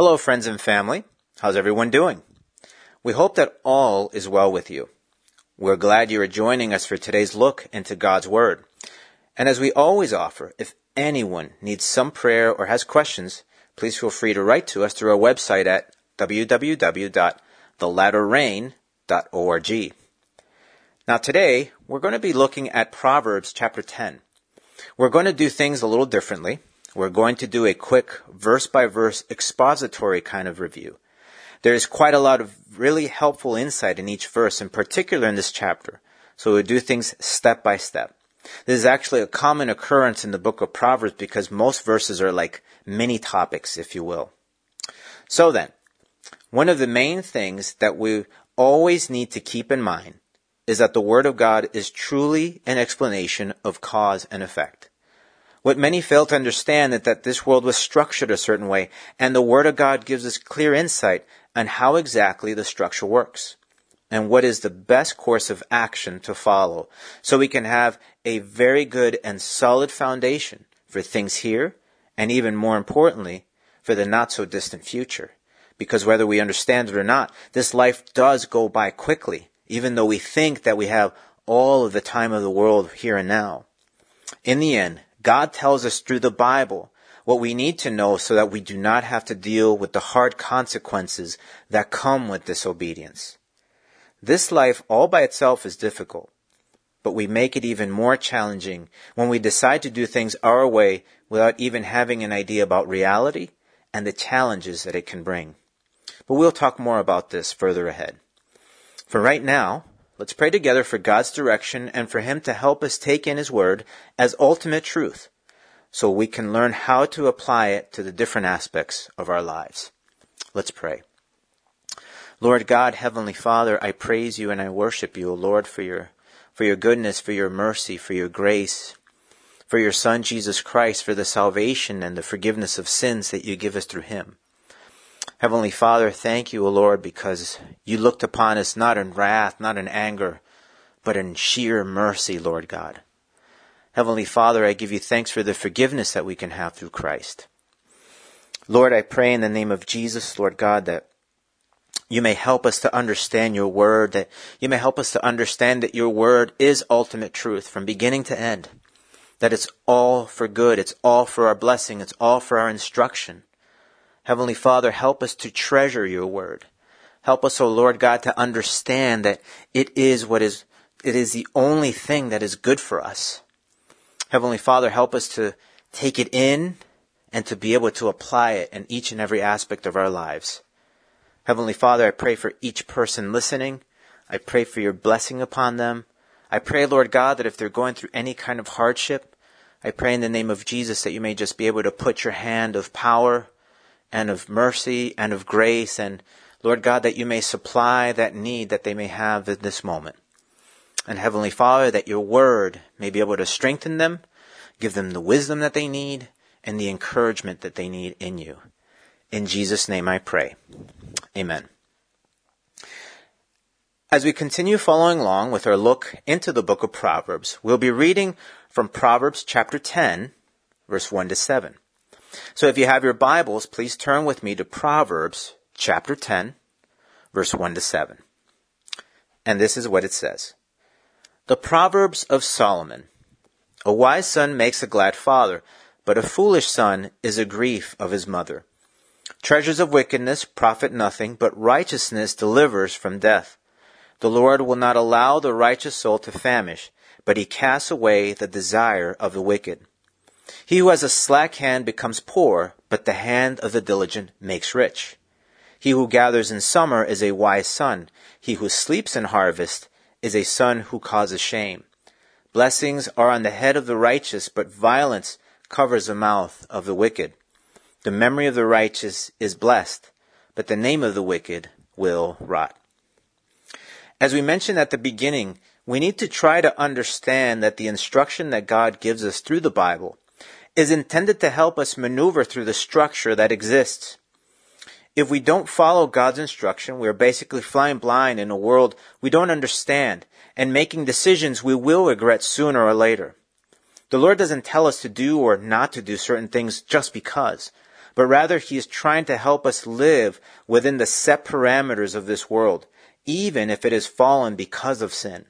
Hello, friends and family. How's everyone doing? We hope that all is well with you. We're glad you are joining us for today's look into God's Word. And as we always offer, if anyone needs some prayer or has questions, please feel free to write to us through our website at www.thelatterrain.org. Now today, we're going to be looking at Proverbs chapter 10. We're going to do things a little differently. We're going to do a quick verse by verse expository kind of review. There is quite a lot of really helpful insight in each verse, in particular in this chapter. So we do things step by step. This is actually a common occurrence in the book of Proverbs because most verses are like mini topics, if you will. So then, one of the main things that we always need to keep in mind is that the Word of God is truly an explanation of cause and effect. What many fail to understand is that this world was structured a certain way, and the Word of God gives us clear insight on how exactly the structure works and what is the best course of action to follow so we can have a very good and solid foundation for things here and even more importantly for the not so distant future. Because whether we understand it or not, this life does go by quickly, even though we think that we have all of the time of the world here and now. In the end, God tells us through the Bible what we need to know so that we do not have to deal with the hard consequences that come with disobedience. This life all by itself is difficult, but we make it even more challenging when we decide to do things our way without even having an idea about reality and the challenges that it can bring. But we'll talk more about this further ahead. For right now, Let's pray together for God's direction and for Him to help us take in His Word as ultimate truth so we can learn how to apply it to the different aspects of our lives. Let's pray. Lord God, Heavenly Father, I praise you and I worship you, O Lord, for your, for your goodness, for your mercy, for your grace, for your Son, Jesus Christ, for the salvation and the forgiveness of sins that you give us through Him. Heavenly Father, thank you, O Lord, because you looked upon us not in wrath, not in anger, but in sheer mercy, Lord God. Heavenly Father, I give you thanks for the forgiveness that we can have through Christ. Lord, I pray in the name of Jesus, Lord God, that you may help us to understand your word, that you may help us to understand that your word is ultimate truth from beginning to end, that it's all for good, it's all for our blessing, it's all for our instruction. Heavenly Father, help us to treasure your word. Help us, O oh Lord God, to understand that it is what is, it is the only thing that is good for us. Heavenly Father, help us to take it in and to be able to apply it in each and every aspect of our lives. Heavenly Father, I pray for each person listening. I pray for your blessing upon them. I pray, Lord God, that if they're going through any kind of hardship, I pray in the name of Jesus that you may just be able to put your hand of power and of mercy and of grace and Lord God, that you may supply that need that they may have in this moment. And Heavenly Father, that your word may be able to strengthen them, give them the wisdom that they need, and the encouragement that they need in you. In Jesus' name I pray. Amen. As we continue following along with our look into the book of Proverbs, we'll be reading from Proverbs chapter 10, verse 1 to 7. So if you have your Bibles, please turn with me to Proverbs chapter 10, verse 1 to 7. And this is what it says. The Proverbs of Solomon. A wise son makes a glad father, but a foolish son is a grief of his mother. Treasures of wickedness profit nothing, but righteousness delivers from death. The Lord will not allow the righteous soul to famish, but he casts away the desire of the wicked. He who has a slack hand becomes poor, but the hand of the diligent makes rich. He who gathers in summer is a wise son. He who sleeps in harvest is a son who causes shame. Blessings are on the head of the righteous, but violence covers the mouth of the wicked. The memory of the righteous is blessed, but the name of the wicked will rot. As we mentioned at the beginning, we need to try to understand that the instruction that God gives us through the Bible is intended to help us maneuver through the structure that exists. If we don't follow God's instruction, we are basically flying blind in a world we don't understand and making decisions we will regret sooner or later. The Lord doesn't tell us to do or not to do certain things just because, but rather he is trying to help us live within the set parameters of this world, even if it has fallen because of sin.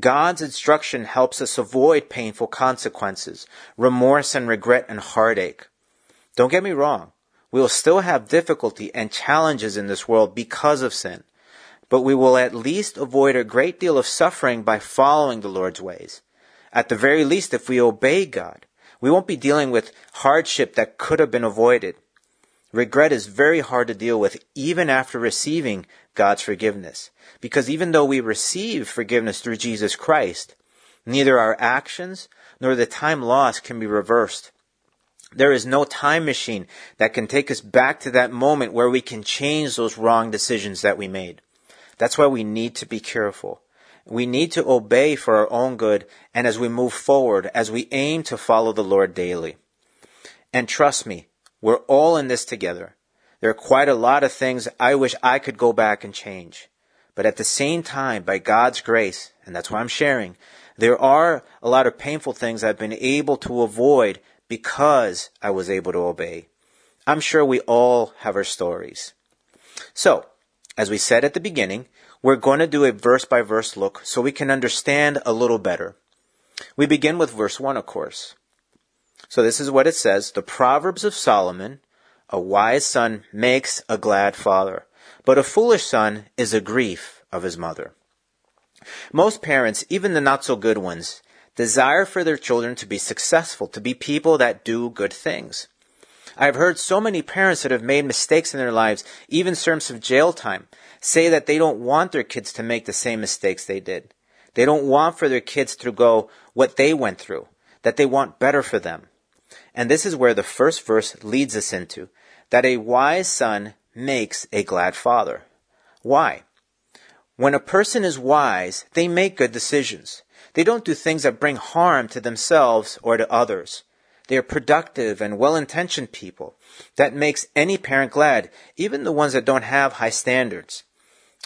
God's instruction helps us avoid painful consequences, remorse and regret and heartache. Don't get me wrong. We will still have difficulty and challenges in this world because of sin, but we will at least avoid a great deal of suffering by following the Lord's ways. At the very least, if we obey God, we won't be dealing with hardship that could have been avoided. Regret is very hard to deal with even after receiving God's forgiveness. Because even though we receive forgiveness through Jesus Christ, neither our actions nor the time lost can be reversed. There is no time machine that can take us back to that moment where we can change those wrong decisions that we made. That's why we need to be careful. We need to obey for our own good and as we move forward, as we aim to follow the Lord daily. And trust me, we're all in this together. There are quite a lot of things I wish I could go back and change. But at the same time, by God's grace, and that's why I'm sharing, there are a lot of painful things I've been able to avoid because I was able to obey. I'm sure we all have our stories. So, as we said at the beginning, we're going to do a verse by verse look so we can understand a little better. We begin with verse 1, of course. So this is what it says The Proverbs of Solomon, a wise son makes a glad father, but a foolish son is a grief of his mother. Most parents, even the not so good ones, desire for their children to be successful, to be people that do good things. I've heard so many parents that have made mistakes in their lives, even served some jail time, say that they don't want their kids to make the same mistakes they did. They don't want for their kids to go what they went through, that they want better for them. And this is where the first verse leads us into that a wise son makes a glad father. Why? When a person is wise, they make good decisions. They don't do things that bring harm to themselves or to others. They are productive and well-intentioned people. That makes any parent glad, even the ones that don't have high standards.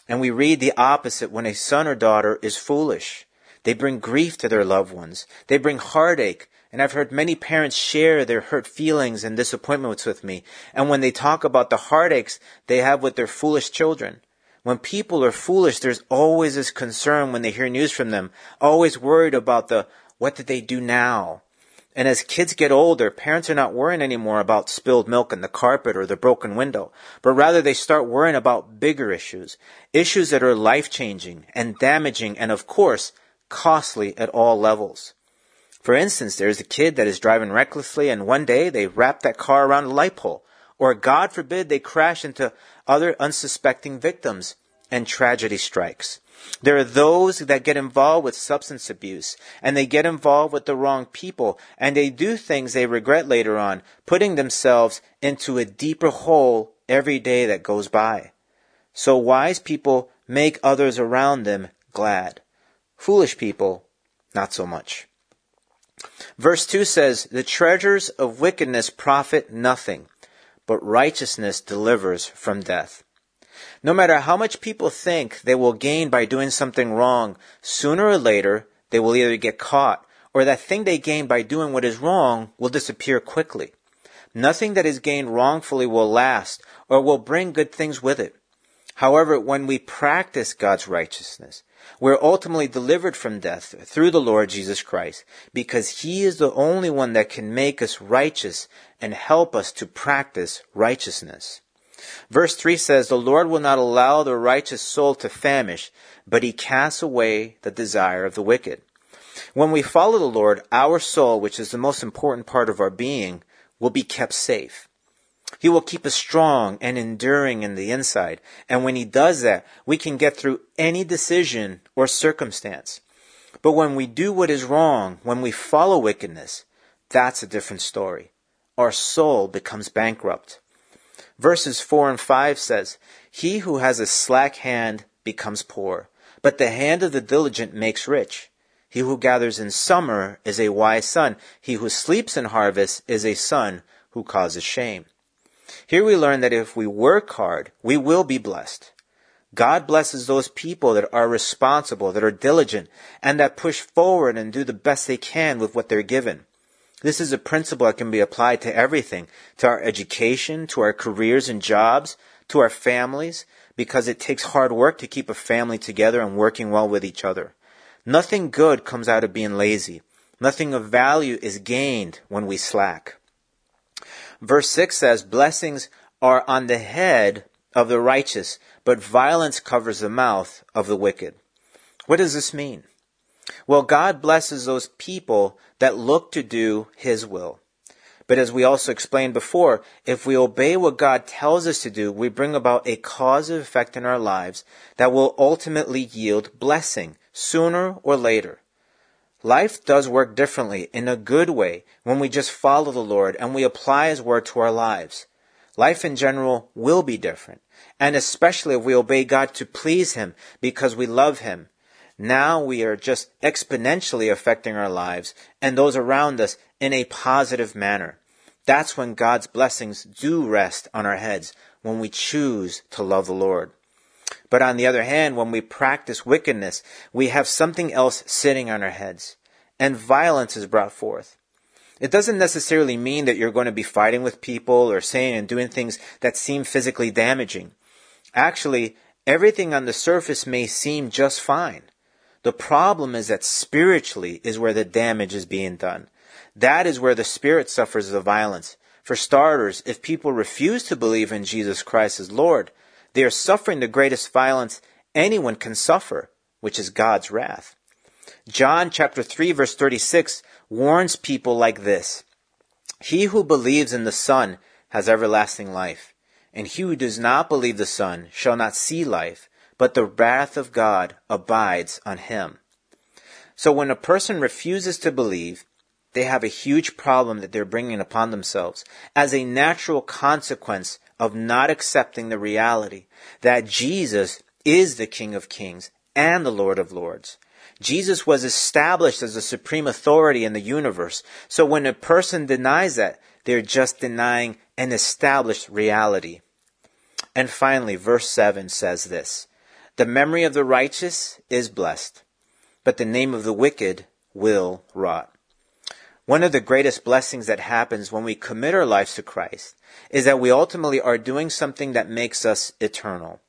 And we read the opposite when a son or daughter is foolish. They bring grief to their loved ones. They bring heartache. And I've heard many parents share their hurt feelings and disappointments with me. And when they talk about the heartaches they have with their foolish children, when people are foolish, there's always this concern when they hear news from them, always worried about the, what did they do now? And as kids get older, parents are not worrying anymore about spilled milk in the carpet or the broken window, but rather they start worrying about bigger issues, issues that are life changing and damaging and of course, costly at all levels. For instance, there's a kid that is driving recklessly and one day they wrap that car around a light pole, or God forbid they crash into other unsuspecting victims and tragedy strikes. There are those that get involved with substance abuse and they get involved with the wrong people and they do things they regret later on, putting themselves into a deeper hole every day that goes by. So wise people make others around them glad. Foolish people, not so much. Verse 2 says, The treasures of wickedness profit nothing, but righteousness delivers from death. No matter how much people think they will gain by doing something wrong, sooner or later they will either get caught or that thing they gain by doing what is wrong will disappear quickly. Nothing that is gained wrongfully will last or will bring good things with it. However, when we practice God's righteousness, we're ultimately delivered from death through the Lord Jesus Christ because He is the only one that can make us righteous and help us to practice righteousness. Verse 3 says, The Lord will not allow the righteous soul to famish, but he casts away the desire of the wicked. When we follow the Lord, our soul, which is the most important part of our being, will be kept safe. He will keep us strong and enduring in the inside. And when he does that, we can get through any decision or circumstance. But when we do what is wrong, when we follow wickedness, that's a different story. Our soul becomes bankrupt. Verses 4 and 5 says, He who has a slack hand becomes poor, but the hand of the diligent makes rich. He who gathers in summer is a wise son. He who sleeps in harvest is a son who causes shame. Here we learn that if we work hard, we will be blessed. God blesses those people that are responsible, that are diligent, and that push forward and do the best they can with what they're given. This is a principle that can be applied to everything, to our education, to our careers and jobs, to our families, because it takes hard work to keep a family together and working well with each other. Nothing good comes out of being lazy. Nothing of value is gained when we slack. Verse 6 says, Blessings are on the head of the righteous, but violence covers the mouth of the wicked. What does this mean? Well, God blesses those people that look to do His will. But as we also explained before, if we obey what God tells us to do, we bring about a cause causative effect in our lives that will ultimately yield blessing sooner or later. Life does work differently in a good way when we just follow the Lord and we apply His word to our lives. Life in general will be different, and especially if we obey God to please Him because we love Him. Now we are just exponentially affecting our lives and those around us in a positive manner. That's when God's blessings do rest on our heads, when we choose to love the Lord. But on the other hand, when we practice wickedness, we have something else sitting on our heads, and violence is brought forth. It doesn't necessarily mean that you're going to be fighting with people or saying and doing things that seem physically damaging. Actually, everything on the surface may seem just fine. The problem is that spiritually is where the damage is being done. That is where the spirit suffers the violence. For starters, if people refuse to believe in Jesus Christ as Lord, they are suffering the greatest violence anyone can suffer, which is God's wrath. John chapter 3 verse 36 warns people like this. He who believes in the Son has everlasting life, and he who does not believe the Son shall not see life, but the wrath of God abides on him. So when a person refuses to believe, they have a huge problem that they're bringing upon themselves as a natural consequence of not accepting the reality that Jesus is the King of Kings and the Lord of Lords. Jesus was established as the supreme authority in the universe. So when a person denies that, they're just denying an established reality. And finally, verse 7 says this The memory of the righteous is blessed, but the name of the wicked will rot. One of the greatest blessings that happens when we commit our lives to Christ is that we ultimately are doing something that makes us eternal.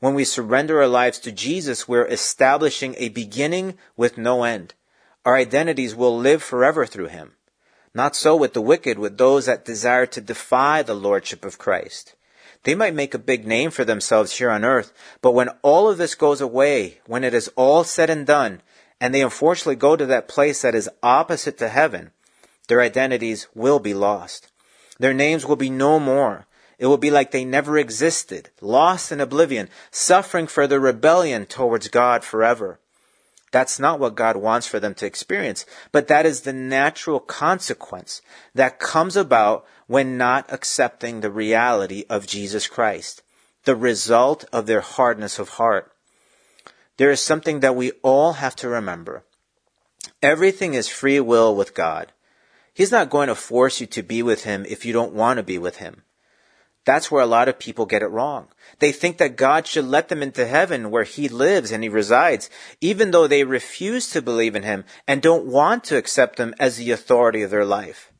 When we surrender our lives to Jesus, we're establishing a beginning with no end. Our identities will live forever through Him. Not so with the wicked, with those that desire to defy the Lordship of Christ. They might make a big name for themselves here on earth, but when all of this goes away, when it is all said and done, and they unfortunately go to that place that is opposite to heaven, their identities will be lost. Their names will be no more. It will be like they never existed, lost in oblivion, suffering for their rebellion towards God forever. That's not what God wants for them to experience, but that is the natural consequence that comes about when not accepting the reality of Jesus Christ, the result of their hardness of heart there is something that we all have to remember. Everything is free will with God. He's not going to force you to be with Him if you don't want to be with Him. That's where a lot of people get it wrong. They think that God should let them into heaven where He lives and He resides, even though they refuse to believe in Him and don't want to accept Him as the authority of their life.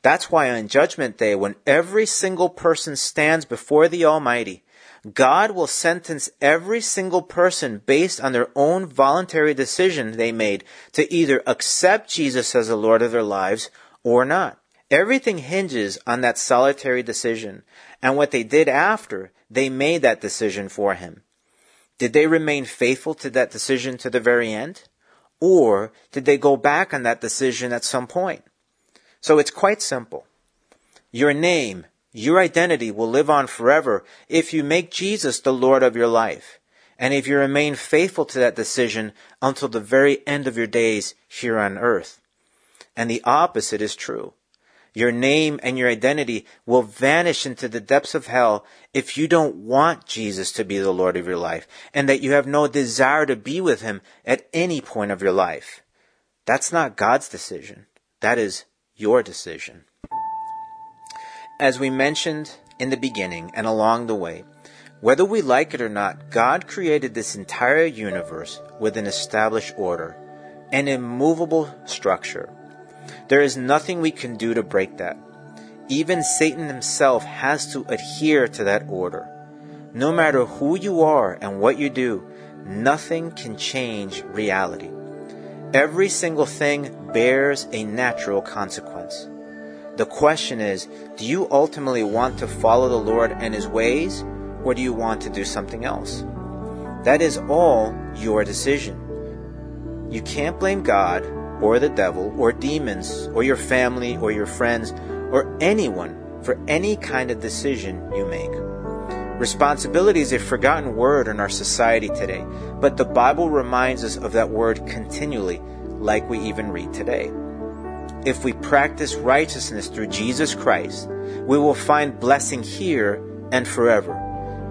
That's why on Judgment Day, when every single person stands before the Almighty, God will sentence every single person based on their own voluntary decision they made to either accept Jesus as the Lord of their lives or not. Everything hinges on that solitary decision and what they did after they made that decision for him. Did they remain faithful to that decision to the very end? Or did they go back on that decision at some point? So it's quite simple. Your name your identity will live on forever if you make Jesus the Lord of your life, and if you remain faithful to that decision until the very end of your days here on earth. And the opposite is true. Your name and your identity will vanish into the depths of hell if you don't want Jesus to be the Lord of your life, and that you have no desire to be with Him at any point of your life. That's not God's decision. That is your decision. As we mentioned in the beginning and along the way, whether we like it or not, God created this entire universe with an established order, an immovable structure. There is nothing we can do to break that. Even Satan himself has to adhere to that order. No matter who you are and what you do, nothing can change reality. Every single thing bears a natural consequence. The question is do you ultimately want to follow the Lord and His ways, or do you want to do something else? That is all your decision. You can't blame God or the devil or demons or your family or your friends or anyone for any kind of decision you make. Responsibility is a forgotten word in our society today, but the Bible reminds us of that word continually, like we even read today. If we practice righteousness through Jesus Christ, we will find blessing here and forever.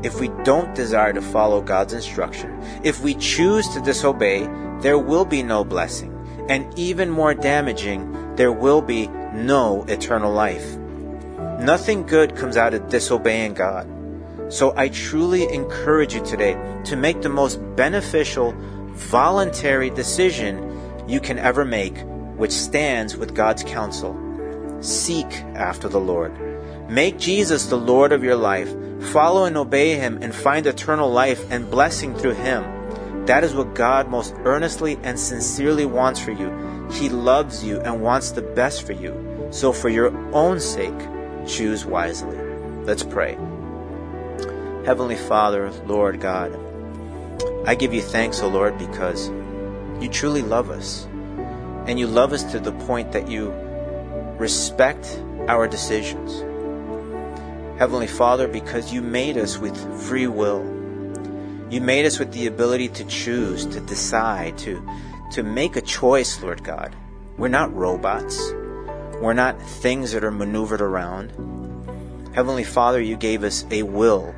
If we don't desire to follow God's instruction, if we choose to disobey, there will be no blessing. And even more damaging, there will be no eternal life. Nothing good comes out of disobeying God. So I truly encourage you today to make the most beneficial, voluntary decision you can ever make, which stands with God's counsel. Seek after the Lord. Make Jesus the Lord of your life. Follow and obey Him and find eternal life and blessing through Him. That is what God most earnestly and sincerely wants for you. He loves you and wants the best for you. So, for your own sake, choose wisely. Let's pray. Heavenly Father, Lord God, I give you thanks, O Lord, because you truly love us. And you love us to the point that you respect our decisions. Heavenly Father, because you made us with free will. You made us with the ability to choose, to decide, to, to make a choice, Lord God. We're not robots. We're not things that are maneuvered around. Heavenly Father, you gave us a will.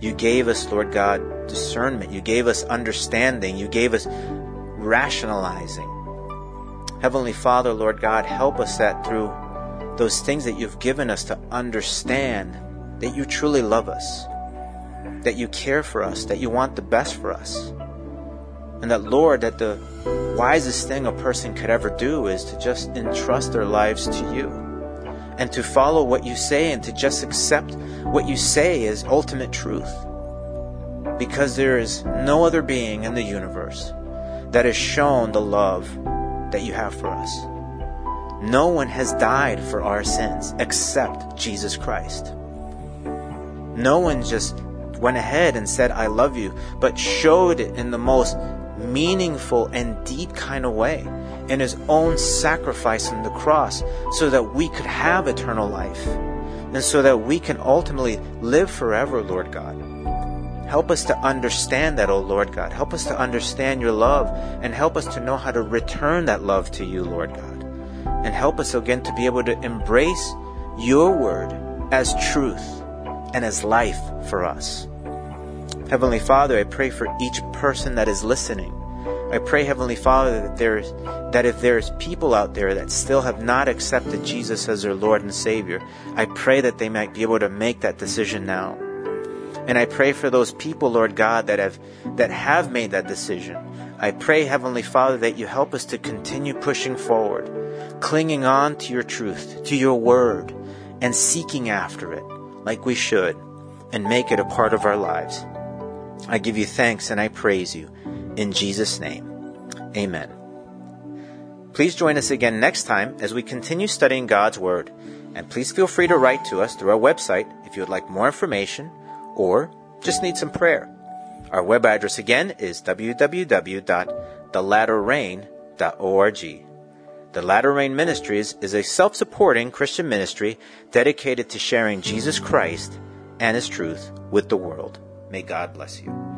You gave us, Lord God, discernment. You gave us understanding. You gave us rationalizing. Heavenly Father, Lord God, help us that through those things that you've given us to understand that you truly love us that you care for us, that you want the best for us. And that, Lord, that the wisest thing a person could ever do is to just entrust their lives to you and to follow what you say and to just accept what you say as ultimate truth. Because there is no other being in the universe that has shown the love that you have for us. No one has died for our sins except Jesus Christ. No one just went ahead and said, I love you, but showed it in the most meaningful and deep kind of way in his own sacrifice on the cross so that we could have eternal life and so that we can ultimately live forever, Lord God. Help us to understand that, O oh Lord God. Help us to understand your love and help us to know how to return that love to you, Lord God. And help us again to be able to embrace your word as truth and as life for us. Heavenly Father, I pray for each person that is listening. I pray, Heavenly Father, that there's that if there's people out there that still have not accepted Jesus as their Lord and Savior, I pray that they might be able to make that decision now. And I pray for those people, Lord God, that have that have made that decision. I pray, Heavenly Father, that you help us to continue pushing forward, clinging on to your truth, to your word, and seeking after it like we should, and make it a part of our lives. I give you thanks and I praise you. In Jesus' name, amen. Please join us again next time as we continue studying God's Word. And please feel free to write to us through our website if you would like more information or just need some prayer. Our web address again is www.thelatterrain.org. The Latter Rain Ministries is a self supporting Christian ministry dedicated to sharing Jesus Christ and His truth with the world. May God bless you.